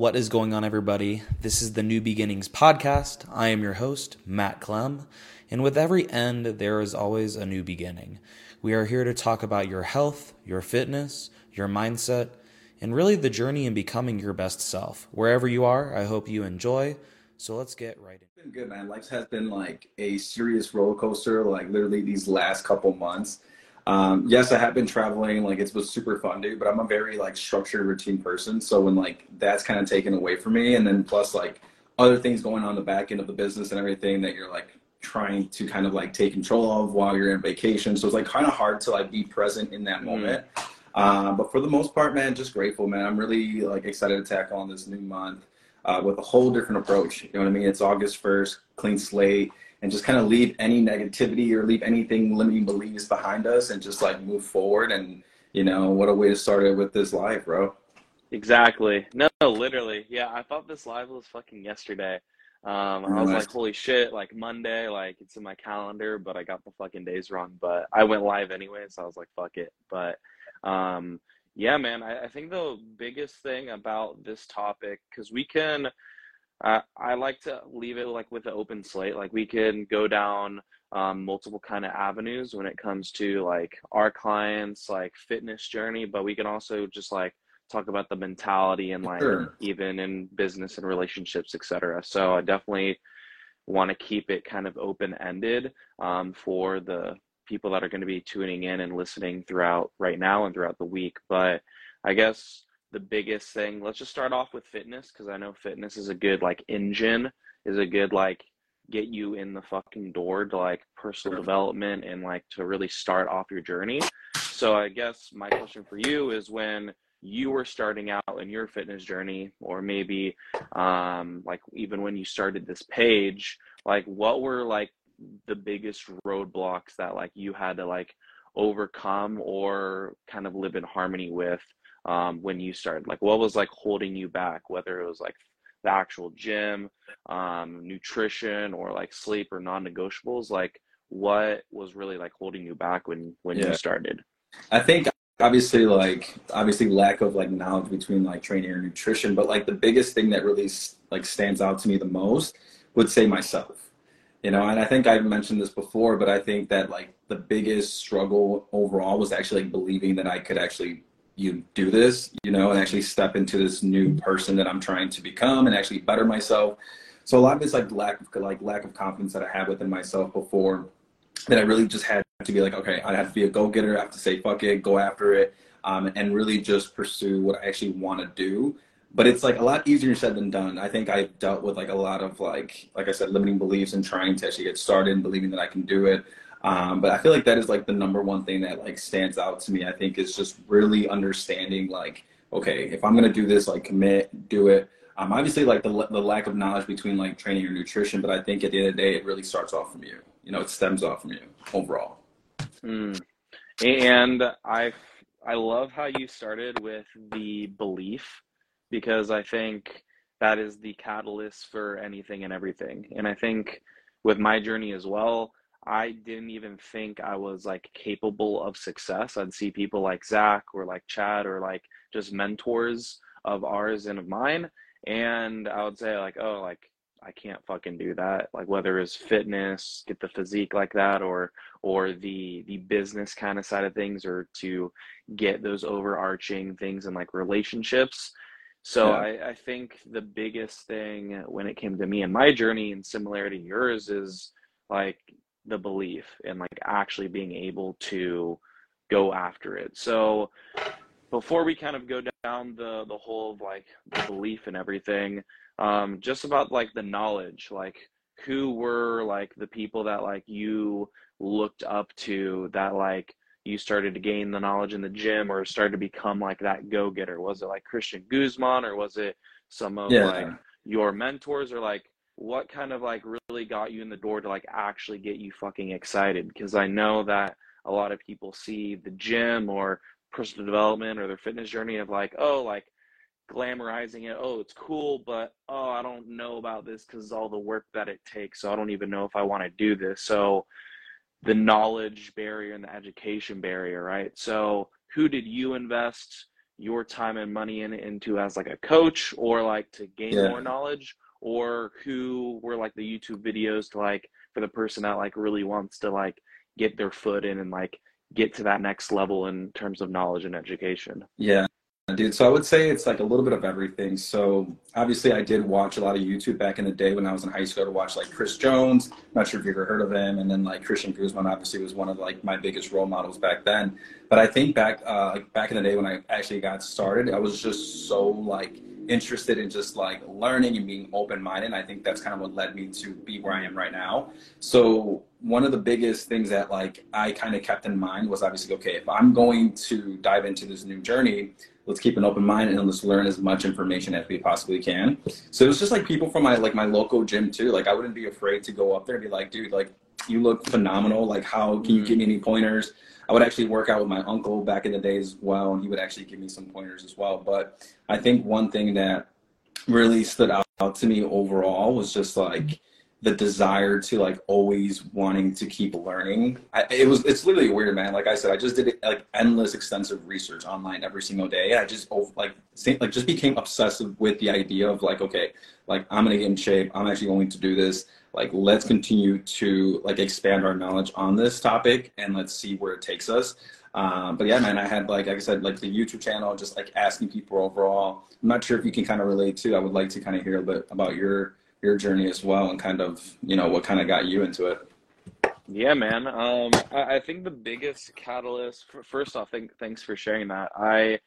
what is going on, everybody? This is the New Beginnings podcast. I am your host, Matt Clem, and with every end, there is always a new beginning. We are here to talk about your health, your fitness, your mindset, and really the journey in becoming your best self. Wherever you are, I hope you enjoy. So let's get right in. It's been good, man. Life has been like a serious roller coaster, like literally these last couple months. Um, yes, I have been traveling. Like it's been super fun, dude. But I'm a very like structured, routine person. So when like that's kind of taken away from me, and then plus like other things going on the back end of the business and everything that you're like trying to kind of like take control of while you're in vacation. So it's like kind of hard to like be present in that moment. Mm. Um, but for the most part, man, just grateful, man. I'm really like excited to tackle on this new month uh, with a whole different approach. You know what I mean? It's August 1st, clean slate and just kind of leave any negativity or leave anything limiting beliefs behind us and just like move forward. And, you know, what a way to start it with this live bro. Exactly. No, literally. Yeah, I thought this live was fucking yesterday. Um, I was like, holy shit, like Monday, like it's in my calendar, but I got the fucking days wrong. But I went live anyway, so I was like, fuck it. But um, yeah, man, I, I think the biggest thing about this topic, because we can, uh, I like to leave it like with an open slate. Like we can go down um, multiple kind of avenues when it comes to like our clients, like fitness journey, but we can also just like talk about the mentality and like sure. even in business and relationships, etc. So I definitely want to keep it kind of open ended um, for the people that are going to be tuning in and listening throughout right now and throughout the week. But I guess the biggest thing. Let's just start off with fitness because i know fitness is a good like engine is a good like get you in the fucking door to like personal development and like to really start off your journey. So i guess my question for you is when you were starting out in your fitness journey or maybe um like even when you started this page like what were like the biggest roadblocks that like you had to like overcome or kind of live in harmony with um, when you started? Like, what was like holding you back? Whether it was like the actual gym, um, nutrition, or like sleep or non-negotiables. Like, what was really like holding you back when when yeah. you started? I think obviously like obviously lack of like knowledge between like training and nutrition, but like the biggest thing that really like stands out to me the most would say myself you know and i think i've mentioned this before but i think that like the biggest struggle overall was actually like believing that i could actually you do this, you know, and actually step into this new person that I'm trying to become and actually better myself. So a lot of it's like lack of like lack of confidence that I had within myself before that I really just had to be like, okay, I have to be a go-getter. I have to say, fuck it, go after it, um, and really just pursue what I actually want to do. But it's like a lot easier said than done. I think I've dealt with like a lot of like, like I said, limiting beliefs and trying to actually get started and believing that I can do it. Um, but I feel like that is like the number one thing that like stands out to me. I think is just really understanding like, okay, if I'm gonna do this, like commit, do it. Um, obviously, like the the lack of knowledge between like training or nutrition, but I think at the end of the day, it really starts off from you. You know, it stems off from you overall. Mm. And I I love how you started with the belief because I think that is the catalyst for anything and everything. And I think with my journey as well, I didn't even think I was like capable of success. I'd see people like Zach or like Chad or like just mentors of ours and of mine. And I would say like, oh, like I can't fucking do that. Like whether it's fitness, get the physique like that, or or the the business kind of side of things, or to get those overarching things in like relationships. So yeah. I, I think the biggest thing when it came to me and my journey and similarity to yours is like the belief and like actually being able to go after it. So before we kind of go down the the whole of like the belief and everything, um, just about like the knowledge, like who were like the people that like you looked up to that like you started to gain the knowledge in the gym or started to become like that go getter? Was it like Christian Guzman or was it some of yeah. like your mentors or like what kind of like really got you in the door to like actually get you fucking excited? Because I know that a lot of people see the gym or personal development or their fitness journey of like, oh, like glamorizing it. Oh, it's cool, but oh, I don't know about this because all the work that it takes. So I don't even know if I want to do this. So the knowledge barrier and the education barrier, right? So who did you invest your time and money in, into as like a coach or like to gain yeah. more knowledge or who were like the YouTube videos to like for the person that like really wants to like get their foot in and like get to that next level in terms of knowledge and education? Yeah. Dude, so I would say it's like a little bit of everything. So obviously, I did watch a lot of YouTube back in the day when I was in high school to watch like Chris Jones. Not sure if you ever heard of him, and then like Christian Guzman obviously was one of like my biggest role models back then. But I think back uh, like back in the day when I actually got started, I was just so like interested in just like learning and being open minded. I think that's kind of what led me to be where I am right now. So one of the biggest things that like I kind of kept in mind was obviously okay, if I'm going to dive into this new journey, let's keep an open mind and let's learn as much information as we possibly can. So it was just like people from my like my local gym too. Like I wouldn't be afraid to go up there and be like, dude, like you look phenomenal. Like how can you mm-hmm. give me any pointers? I would actually work out with my uncle back in the day as well, and he would actually give me some pointers as well. But I think one thing that really stood out to me overall was just like the desire to like always wanting to keep learning. I, it was it's literally weird, man. Like I said, I just did like endless, extensive research online every single day. I just oh, like like just became obsessive with the idea of like, okay, like I'm gonna get in shape. I'm actually going to do this like let's continue to like expand our knowledge on this topic and let's see where it takes us. Um, but yeah man i had like, like i said like the youtube channel just like asking people overall. I'm not sure if you can kind of relate to i would like to kind of hear a bit about your your journey as well and kind of you know what kind of got you into it. Yeah man. Um, I, I, think the biggest catalyst for, first off thank, thanks for sharing that. I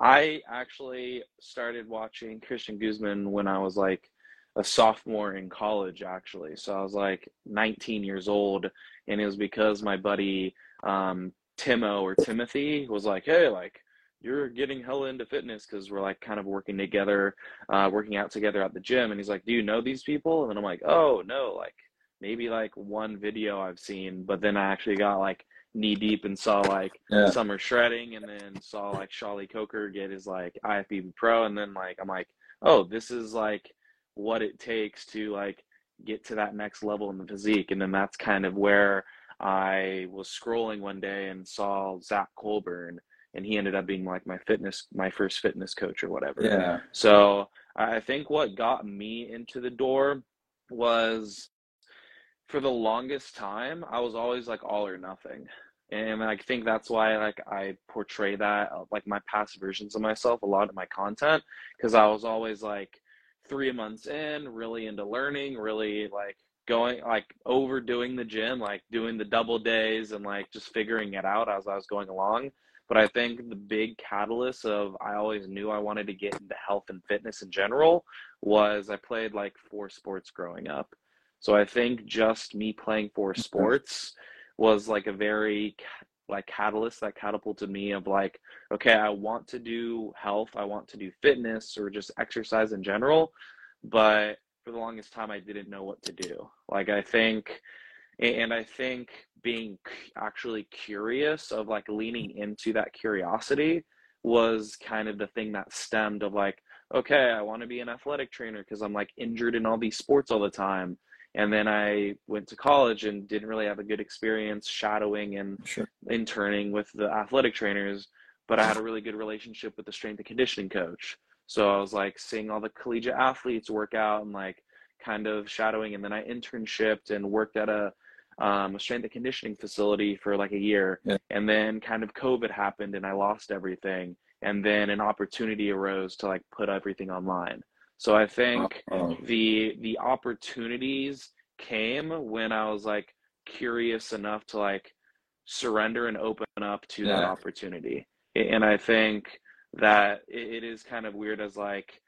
i actually started watching christian guzman when i was like a sophomore in college actually. So I was like 19 years old, and it was because my buddy um, Timo or Timothy was like, "Hey, like you're getting hella into fitness because we're like kind of working together, uh, working out together at the gym." And he's like, "Do you know these people?" And then I'm like, "Oh no, like maybe like one video I've seen." But then I actually got like knee deep and saw like yeah. summer shredding, and then saw like Charlie Coker get his like IFBB Pro, and then like I'm like, "Oh, this is like." What it takes to like get to that next level in the physique. And then that's kind of where I was scrolling one day and saw Zach Colburn and he ended up being like my fitness my first fitness coach or whatever. Yeah. So I think what got me into the door was for the longest time I was always like all or nothing. And I think that's why like I portray that like my past versions of myself a lot in my content because I was always like three months in, really into learning, really like going like overdoing the gym, like doing the double days and like just figuring it out as I was going along. But I think the big catalyst of I always knew I wanted to get into health and fitness in general was I played like four sports growing up. So I think just me playing four mm-hmm. sports was like a very like catalyst that catapulted me of like okay i want to do health i want to do fitness or just exercise in general but for the longest time i didn't know what to do. Like i think and i think being actually curious of like leaning into that curiosity was kind of the thing that stemmed of like okay i want to be an athletic trainer because i'm like injured in all these sports all the time and then I went to college and didn't really have a good experience shadowing and sure. interning with the athletic trainers, but I had a really good relationship with the strength and conditioning coach. So I was like seeing all the collegiate athletes work out and like kind of shadowing. And then I internshipped and worked at a, um, a strength and conditioning facility for like a year. Yeah. And then kind of COVID happened and I lost everything. And then an opportunity arose to like put everything online. So I think uh the the opportunities came when I was like curious enough to like surrender and open up to yeah. that opportunity. And I think that it is kind of weird as like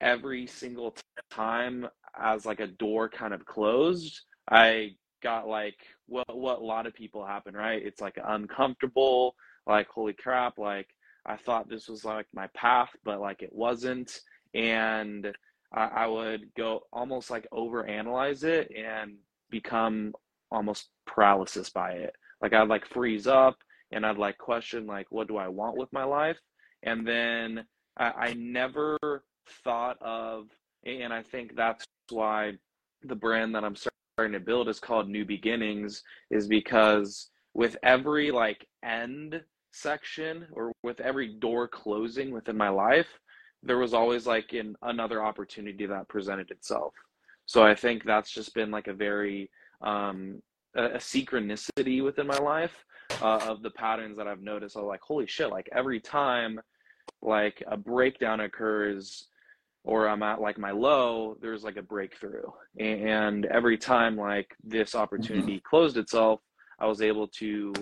every single time as like a door kind of closed, I got like what what a lot of people happen, right? It's like uncomfortable, like holy crap, like I thought this was like my path, but like it wasn't and I, I would go almost like overanalyze it and become almost paralysis by it. Like I'd like freeze up and I'd like question like what do I want with my life, and then I, I never thought of, and I think that's why the brand that I'm starting to build is called New Beginnings, is because with every like end section or with every door closing within my life, there was always like in another opportunity that presented itself. So I think that's just been like a very um, a, a synchronicity within my life uh, of the patterns that I've noticed. I'm like, holy shit! Like every time, like a breakdown occurs, or I'm at like my low, there's like a breakthrough. And every time like this opportunity mm-hmm. closed itself, I was able to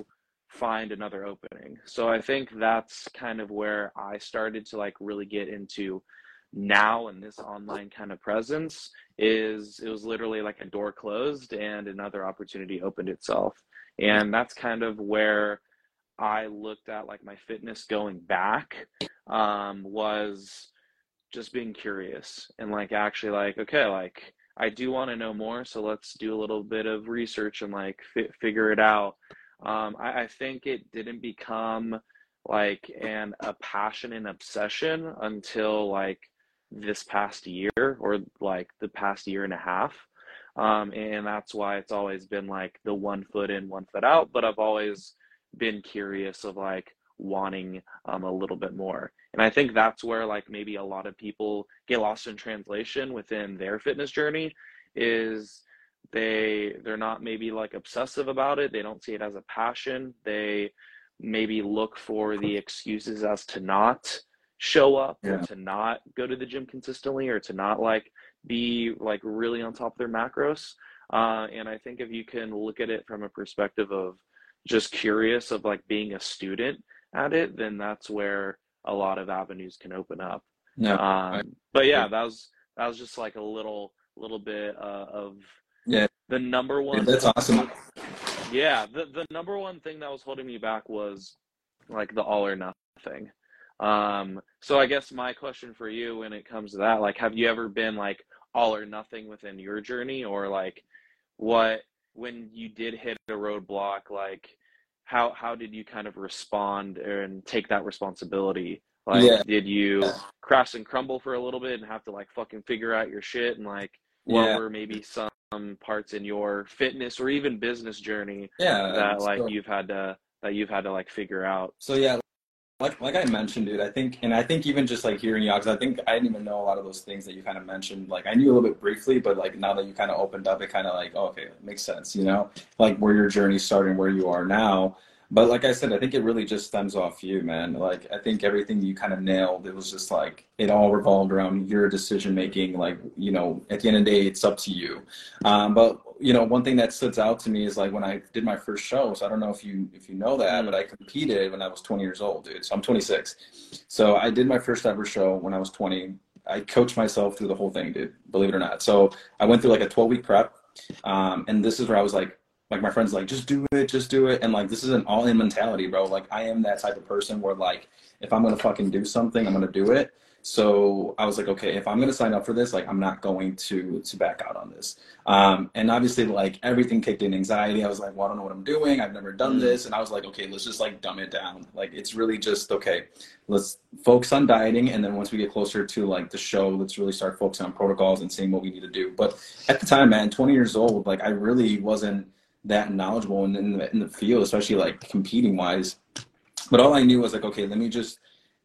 find another opening. So I think that's kind of where I started to like really get into now and this online kind of presence is it was literally like a door closed and another opportunity opened itself. And that's kind of where I looked at like my fitness going back um, was just being curious and like actually like okay like I do want to know more so let's do a little bit of research and like fi- figure it out um, I, I think it didn't become like an a passion and obsession until like this past year or like the past year and a half. Um, and that's why it's always been like the one foot in one foot out but i've always been curious of like wanting um, a little bit more. And i think that's where like maybe a lot of people get lost in translation within their fitness journey is they they're not maybe like obsessive about it. They don't see it as a passion. They maybe look for the excuses as to not show up yeah. or to not go to the gym consistently or to not like be like really on top of their macros. Uh, and i think if you can look at it from a perspective of just curious of like being a student at it then that's where a lot of avenues can open up. Yeah. Um, but yeah that was that was just like a little little bit uh, of yeah. The number one. that's awesome. Yeah, the the number one thing that was holding me back was like the all or nothing. Um, so I guess my question for you when it comes to that, like, have you ever been like all or nothing within your journey, or like what when you did hit a roadblock, like how how did you kind of respond and take that responsibility? Like, yeah. did you crash and crumble for a little bit and have to like fucking figure out your shit and like what yeah. were maybe some parts in your fitness or even business journey yeah that like you've had to that you've had to like figure out so yeah like like I mentioned, dude, I think, and I think even just like hearing you, because I think I didn't even know a lot of those things that you kind of mentioned. Like I knew a little bit briefly, but like now that you kind of opened up, it kind of like, oh, okay, it makes sense, you know, like where your journey started and where you are now. But like I said, I think it really just stems off you, man. Like I think everything you kind of nailed. It was just like it all revolved around your decision making. Like you know, at the end of the day, it's up to you. Um, but you know, one thing that stood out to me is like when I did my first show. So I don't know if you if you know that, but I competed when I was 20 years old, dude. So I'm 26. So I did my first ever show when I was 20. I coached myself through the whole thing, dude. Believe it or not. So I went through like a 12 week prep, um, and this is where I was like, like my friends like just do it just do it. And like this is an all-in mentality bro. Like i am that type of person where like if i'm gonna fucking do something i'm gonna do it. So i was like okay if i'm gonna sign up for this like i'm not going to to back out on this. Um, and obviously like everything kicked in anxiety. I was like well i don't know what i'm doing. I've never done mm. this. And i was like okay let's just like dumb it down. Like it's really just okay let's focus on dieting. And then once we get closer to like the show let's really start focusing on protocols and seeing what we need to do. But at the time man 20 years old like i really wasn't that knowledgeable in, in, the, in the field, especially like competing wise. But all I knew was like, okay, let me just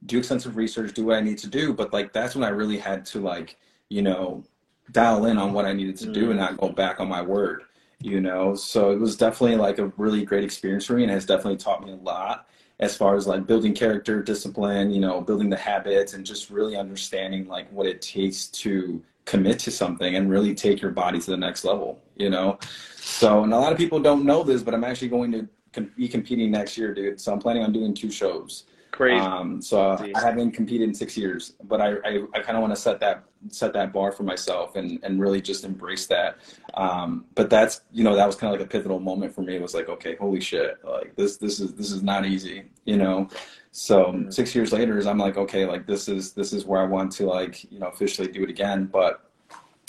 do extensive research, do what I need to do. But like, that's when I really had to like, you know, dial in on what I needed to do and mm. not go back on my word, you know? So it was definitely like a really great experience for me and has definitely taught me a lot as far as like building character, discipline, you know, building the habits and just really understanding like what it takes to commit to something and really take your body to the next level, you know? So, and a lot of people don't know this, but I'm actually going to com- be competing next year, dude. So I'm planning on doing two shows. Great. Um, so I haven't competed in six years, but I, I, I kind of want to set that set that bar for myself and, and really just embrace that. Um, but that's you know that was kind of like a pivotal moment for me. It was like okay, holy shit, like this this is this is not easy, you know. So mm-hmm. six years later, is I'm like okay, like this is this is where I want to like you know officially do it again. But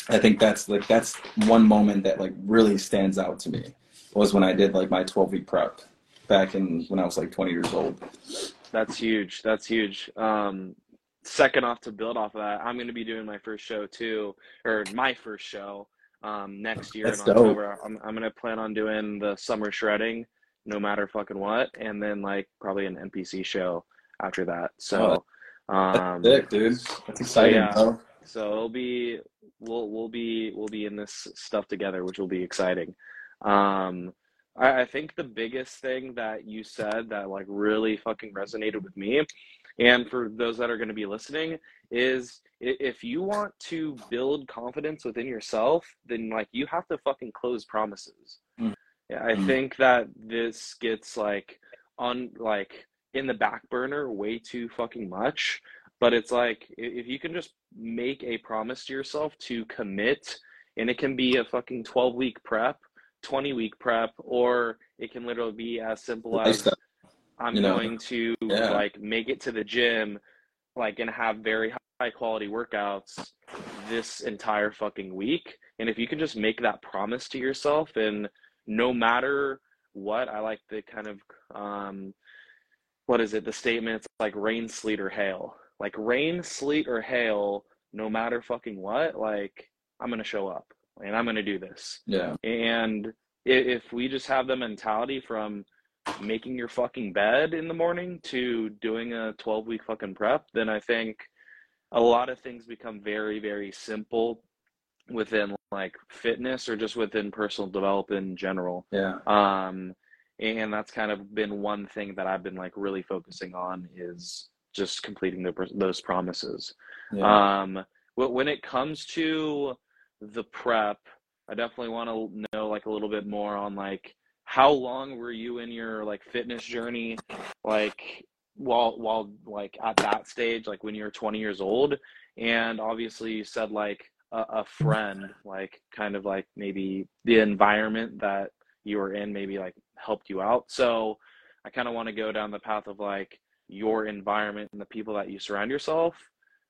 I think that's like that's one moment that like really stands out to me was when I did like my 12 week prep back in when I was like 20 years old. That's huge. That's huge. Um, second off, to build off of that, I'm going to be doing my first show too, or my first show um, next year That's in October. Dope. I'm, I'm going to plan on doing the summer shredding no matter fucking what, and then like probably an NPC show after that. So, oh, um, sick, dude. That's exciting, yeah, bro. So it'll be we'll we'll be we'll be in this stuff together, which will be exciting. Um, I, I think the biggest thing that you said that like really fucking resonated with me, and for those that are going to be listening, is if you want to build confidence within yourself, then like you have to fucking close promises. Mm-hmm. Yeah, I mm-hmm. think that this gets like on like in the back burner way too fucking much. But it's like if you can just make a promise to yourself to commit, and it can be a fucking 12 week prep, 20 week prep, or it can literally be as simple as I'm you know, going to yeah. like make it to the gym, like and have very high quality workouts this entire fucking week. And if you can just make that promise to yourself, and no matter what, I like the kind of um, what is it? The statements like rain, sleet, or hail. Like rain, sleet, or hail, no matter fucking what, like I'm gonna show up and I'm gonna do this. Yeah. And if we just have the mentality from making your fucking bed in the morning to doing a 12 week fucking prep, then I think a lot of things become very, very simple within like fitness or just within personal development in general. Yeah. Um, and that's kind of been one thing that I've been like really focusing on is just completing the, those promises. Yeah. Um, when it comes to the prep, I definitely want to know like a little bit more on like how long were you in your like fitness journey, like while while like at that stage, like when you were 20 years old, and obviously you said like a, a friend, like kind of like maybe the environment that you were in maybe like helped you out. So I kind of want to go down the path of like your environment and the people that you surround yourself,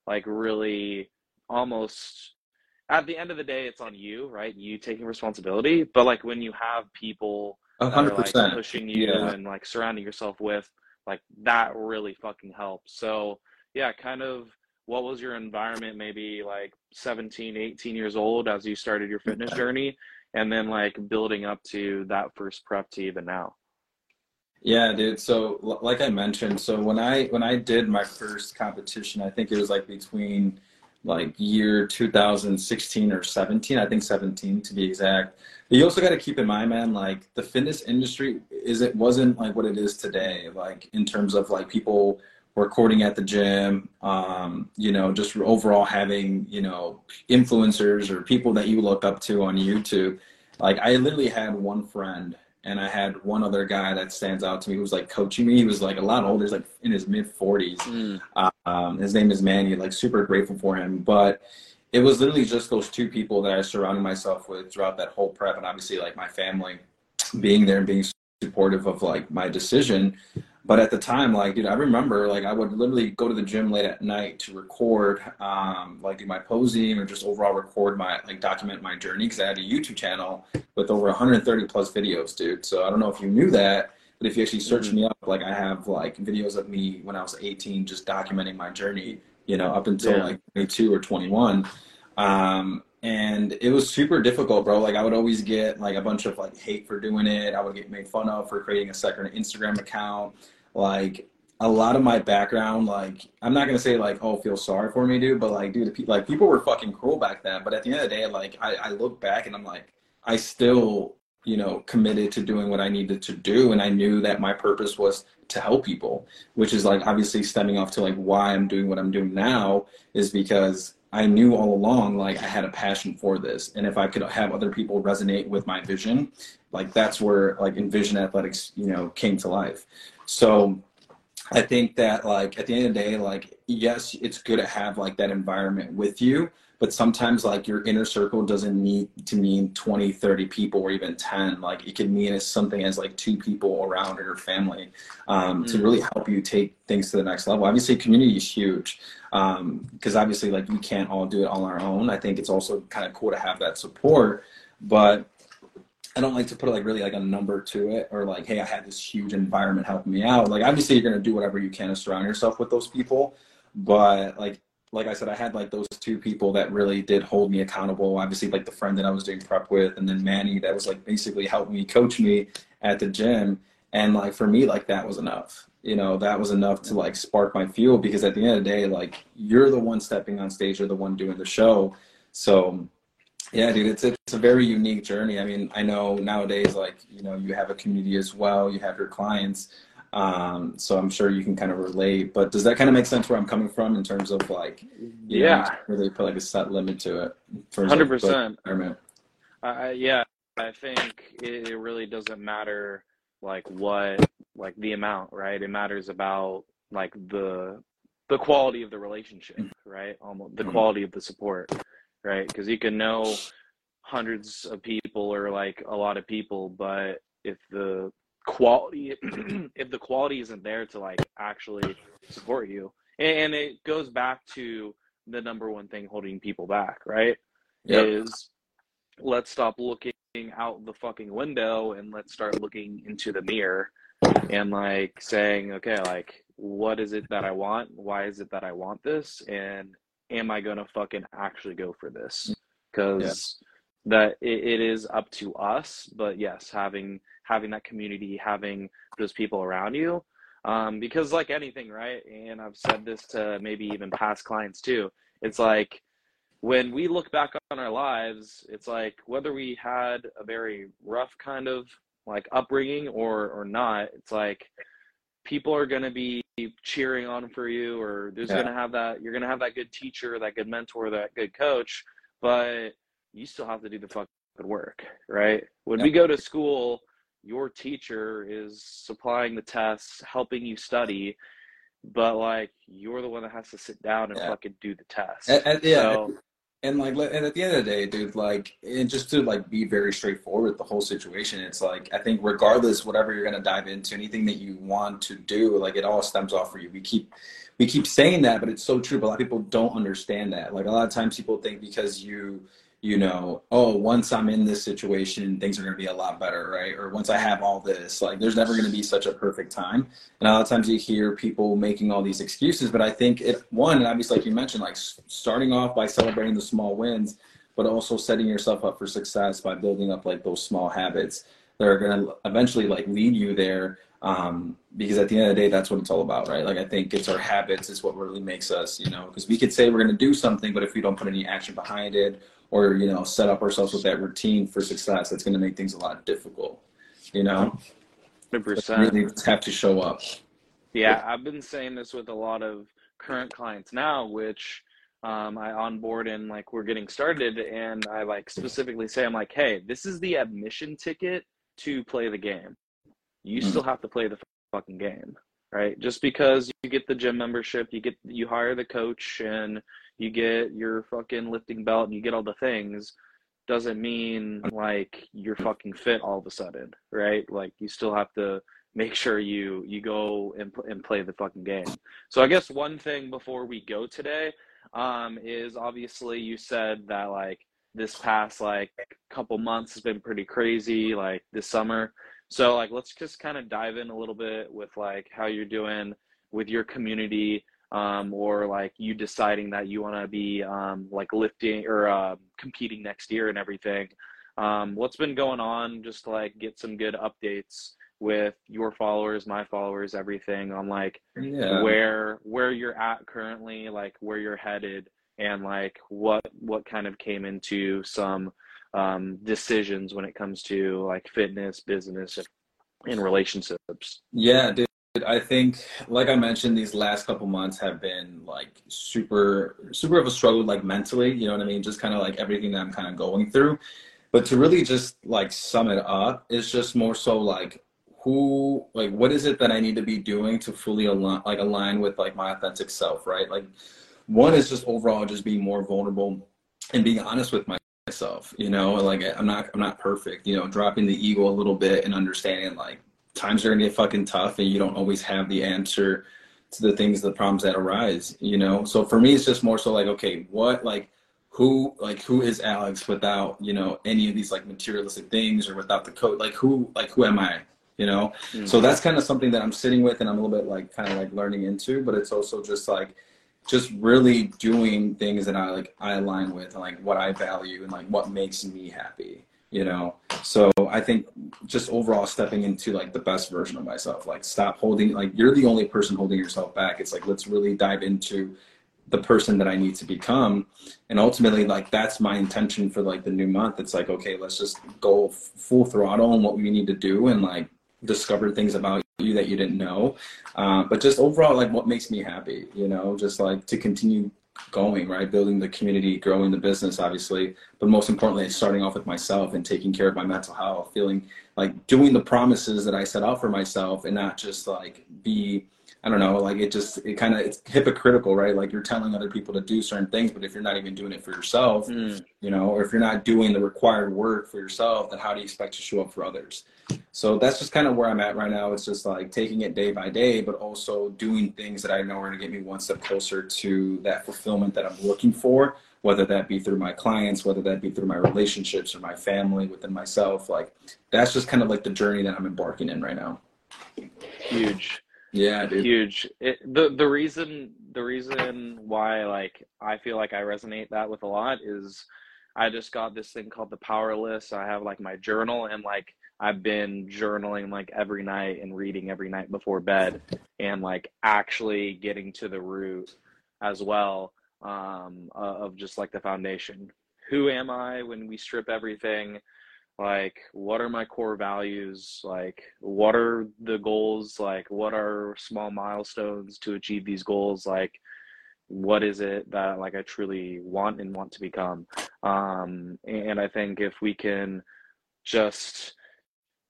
like really almost at the end of the day, it's on you, right? You taking responsibility. But like when you have people hundred percent like pushing you yeah. and like surrounding yourself with, like that really fucking helps. So yeah, kind of what was your environment maybe like 17, 18 years old as you started your fitness journey? and then like building up to that first prep to even now yeah dude so like i mentioned so when i when i did my first competition i think it was like between like year 2016 or 17 i think 17 to be exact but you also got to keep in mind man like the fitness industry is it wasn't like what it is today like in terms of like people recording at the gym, um, you know, just overall having, you know, influencers or people that you look up to on YouTube. Like I literally had one friend and I had one other guy that stands out to me who was like coaching me. He was like a lot older, he's like in his mid 40s. Mm. Um, his name is Manny, like super grateful for him. But it was literally just those two people that I surrounded myself with throughout that whole prep. And obviously, like my family being there and being supportive of like my decision. But at the time, like, dude, I remember like I would literally go to the gym late at night to record, um, like do my posing or just overall record my like document my journey because I had a YouTube channel with over 130 plus videos, dude. So I don't know if you knew that, but if you actually search mm-hmm. me up, like I have like videos of me when I was 18 just documenting my journey, you know, up until yeah. like 22 or 21. Um, and it was super difficult, bro. Like I would always get like a bunch of like hate for doing it. I would get made fun of for creating a second Instagram account. Like a lot of my background, like I'm not gonna say like oh feel sorry for me, dude, but like dude, like people were fucking cruel back then. But at the end of the day, like I, I look back and I'm like I still you know committed to doing what I needed to do, and I knew that my purpose was to help people, which is like obviously stemming off to like why I'm doing what I'm doing now is because I knew all along like I had a passion for this, and if I could have other people resonate with my vision, like that's where like Envision Athletics, you know, came to life. So I think that like at the end of the day, like yes, it's good to have like that environment with you, but sometimes like your inner circle doesn't need to mean 20 30 people or even 10 like it could mean as something as like two people around your family um, mm. to really help you take things to the next level obviously community is huge because um, obviously like we can't all do it on our own i think it's also kind of cool to have that support but I don't like to put like really like a number to it or like, hey, I had this huge environment helping me out. Like obviously you're gonna do whatever you can to surround yourself with those people. But like like I said, I had like those two people that really did hold me accountable. Obviously, like the friend that I was doing prep with, and then Manny that was like basically helped me coach me at the gym. And like for me, like that was enough. You know, that was enough to like spark my fuel because at the end of the day, like you're the one stepping on stage, you're the one doing the show. So yeah, dude, it's it's a very unique journey. I mean, I know nowadays, like, you know, you have a community as well, you have your clients. Um, so I'm sure you can kind of relate. But does that kind of make sense where I'm coming from in terms of like, yeah, know, really put like a set limit to it? Hundred percent. Uh, yeah, I think it, it really doesn't matter like what like the amount, right? It matters about like the the quality of the relationship, mm-hmm. right? Almost the mm-hmm. quality of the support, right? Because you can know hundreds of people or like a lot of people, but if the quality if the quality isn't there to like actually support you. And it goes back to the number one thing holding people back right? Yep. is let's stop looking out the fucking window and let's start looking into the mirror and like saying okay like what is it that i want? Why is it that i want this? And am i gonna fucking actually go for this? Because yeah. That it, it is up to us but yes having having that community, having those people around you. Um, because like anything, right? And I've said this to maybe even past clients too. It's like when we look back on our lives, it's like whether we had a very rough kind of like upbringing or or not, it's like people are going to be cheering on for you or there's yeah. going to have that you're going to have that good teacher, that good mentor, that good coach, but you still have to do the fucking work, right? When we go to school, your teacher is supplying the tests, helping you study, but like you're the one that has to sit down and yeah. fucking do the test. And, and yeah. So, and like, and at the end of the day, dude, like, and just to like be very straightforward with the whole situation, it's like I think regardless, whatever you're gonna dive into, anything that you want to do, like it all stems off for you. We keep we keep saying that, but it's so true. But a lot of people don't understand that. Like a lot of times, people think because you you know, oh, once I'm in this situation, things are going to be a lot better, right? Or once I have all this, like, there's never going to be such a perfect time. And a lot of times you hear people making all these excuses, but I think it, one, and obviously, like you mentioned, like starting off by celebrating the small wins, but also setting yourself up for success by building up like those small habits that are going to eventually like lead you there. Um, because at the end of the day, that's what it's all about, right? Like, I think it's our habits is what really makes us, you know, because we could say we're going to do something, but if we don't put any action behind it or you know set up ourselves with that routine for success that's going to make things a lot difficult you know? 100% really have to show up. Yeah i've been saying this with a lot of current clients now which um, i onboard and like we're getting started and i like specifically say i'm like hey this is the admission ticket to play the game. You mm-hmm. still have to play the fucking game right just because you get the gym membership you get you hire the coach and you get your fucking lifting belt and you get all the things doesn't mean like you're fucking fit all of a sudden, right? Like you still have to make sure you you go and and play the fucking game. So I guess one thing before we go today um, is obviously you said that like this past like couple months has been pretty crazy, like this summer. So like let's just kind of dive in a little bit with like how you're doing with your community um, or like you deciding that you want to be um, like lifting or uh, competing next year and everything. Um, what's been going on? Just to, like get some good updates with your followers, my followers, everything on like yeah. where where you're at currently, like where you're headed, and like what what kind of came into some um, decisions when it comes to like fitness, business, and relationships. Yeah, dude. I think, like I mentioned, these last couple months have been like super, super of a struggle, like mentally. You know what I mean? Just kind of like everything that I'm kind of going through. But to really just like sum it up, it's just more so like who, like, what is it that I need to be doing to fully align, like align with like my authentic self, right? Like, one is just overall just being more vulnerable and being honest with myself. You know, like I'm not, I'm not perfect. You know, dropping the ego a little bit and understanding like times are gonna get fucking tough and you don't always have the answer to the things the problems that arise you know so for me it's just more so like okay what like who like who is alex without you know any of these like materialistic things or without the code like who like who am i you know mm-hmm. so that's kind of something that i'm sitting with and i'm a little bit like kind of like learning into but it's also just like just really doing things that i like i align with and like what i value and like what makes me happy you know so I think just overall stepping into like the best version of myself, like stop holding, like you're the only person holding yourself back. It's like, let's really dive into the person that I need to become. And ultimately, like that's my intention for like the new month. It's like, okay, let's just go full throttle on what we need to do and like discover things about you that you didn't know. Uh, but just overall, like what makes me happy, you know, just like to continue going, right? Building the community, growing the business, obviously. But most importantly, starting off with myself and taking care of my mental health, feeling like doing the promises that I set out for myself and not just like be I don't know, like it just it kind of it's hypocritical, right? Like you're telling other people to do certain things, but if you're not even doing it for yourself, mm. you know, or if you're not doing the required work for yourself, then how do you expect to show up for others? So that's just kind of where I'm at right now. It's just like taking it day by day, but also doing things that I know are going to get me one step closer to that fulfillment that I'm looking for, whether that be through my clients, whether that be through my relationships or my family within myself. Like that's just kind of like the journey that I'm embarking in right now. Huge yeah, dude. Huge. It, the the reason the reason why like I feel like I resonate that with a lot is I just got this thing called the power list. I have like my journal and like I've been journaling like every night and reading every night before bed and like actually getting to the root as well um, of just like the foundation. Who am I when we strip everything? Like what are my core values? Like what are the goals? Like what are small milestones to achieve these goals? Like what is it that like i truly want and want to become? Um and i think if we can just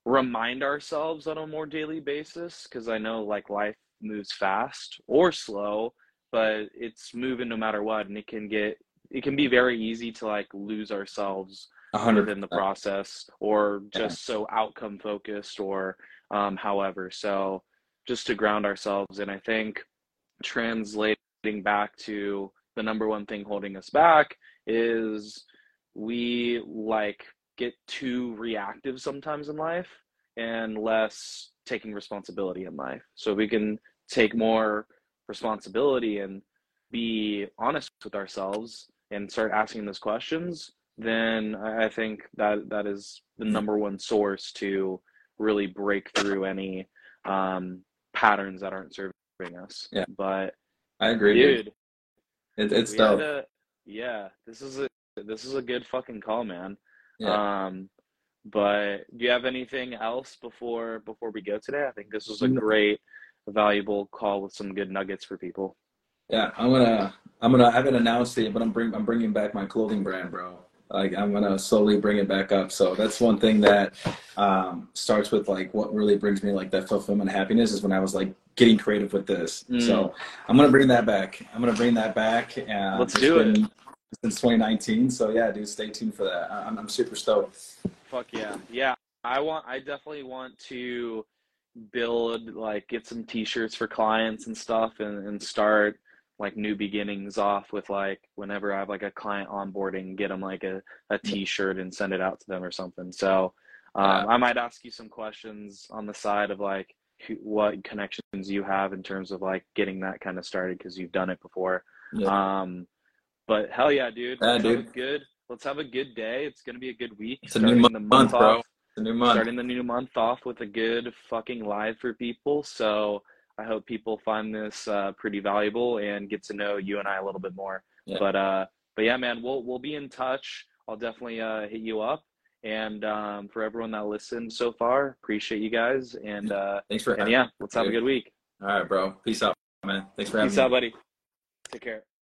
remind ourselves on a more daily basis because i know like life moves fast or slow but it's moving no matter what and it can get it can be very easy to like lose ourselves 100 in the process or just yeah. so outcome focused or um, however. So just to ground ourselves and i think translating back to the number one thing holding us back is we like get too reactive sometimes in life and less taking responsibility in life. So we can take more responsibility and be honest with ourselves and start asking those questions then I think that that is the number one source to really break through any um, patterns that aren't serving us. Yeah, but I agree, dude. dude. It, it's dope. A, yeah, this is a this is a good fucking call, man. Yeah. Um, but do you have anything else before before we go today? I think this was a great, valuable call with some good nuggets for people. Yeah, I'm gonna I'm gonna I haven't announced it, but I'm bring I'm bringing back my clothing brand, bro like i'm gonna slowly bring it back up. So that's one thing that um, starts with like what really brings me like that fulfillment happiness is when i was like getting creative with this. Mm. so i'm gonna bring that back. I'm gonna bring that back and let's do it. since 2019 so yeah dude stay tuned for that. I'm, I'm super stoked. Fuck yeah. Yeah i want i definitely want to build like get some t-shirts for clients and stuff and, and start like new beginnings off with like whenever I have like a client onboarding, get them like a, a t-shirt and send it out to them or something. So um. I might ask you some questions on the side of like who, what connections you have in terms of like getting that kind of started because you've done it before. Yeah. Um, but hell yeah, dude. Yeah, dude. good. Let's have a good day. It's gonna be a good week. It's a new month, the month bro. It's a new month. Starting the new month off with a good fucking live for people. So I hope people find this uh, pretty valuable and get to know you and I a little bit more. Yeah. But uh, but yeah, man, we'll we'll be in touch. I'll definitely uh, hit you up. And um, for everyone that listened so far, appreciate you guys. And uh, thanks for and yeah, let's have a good week. All right, bro. Peace out, man. Thanks for having Peace me. Peace out, buddy. Take care.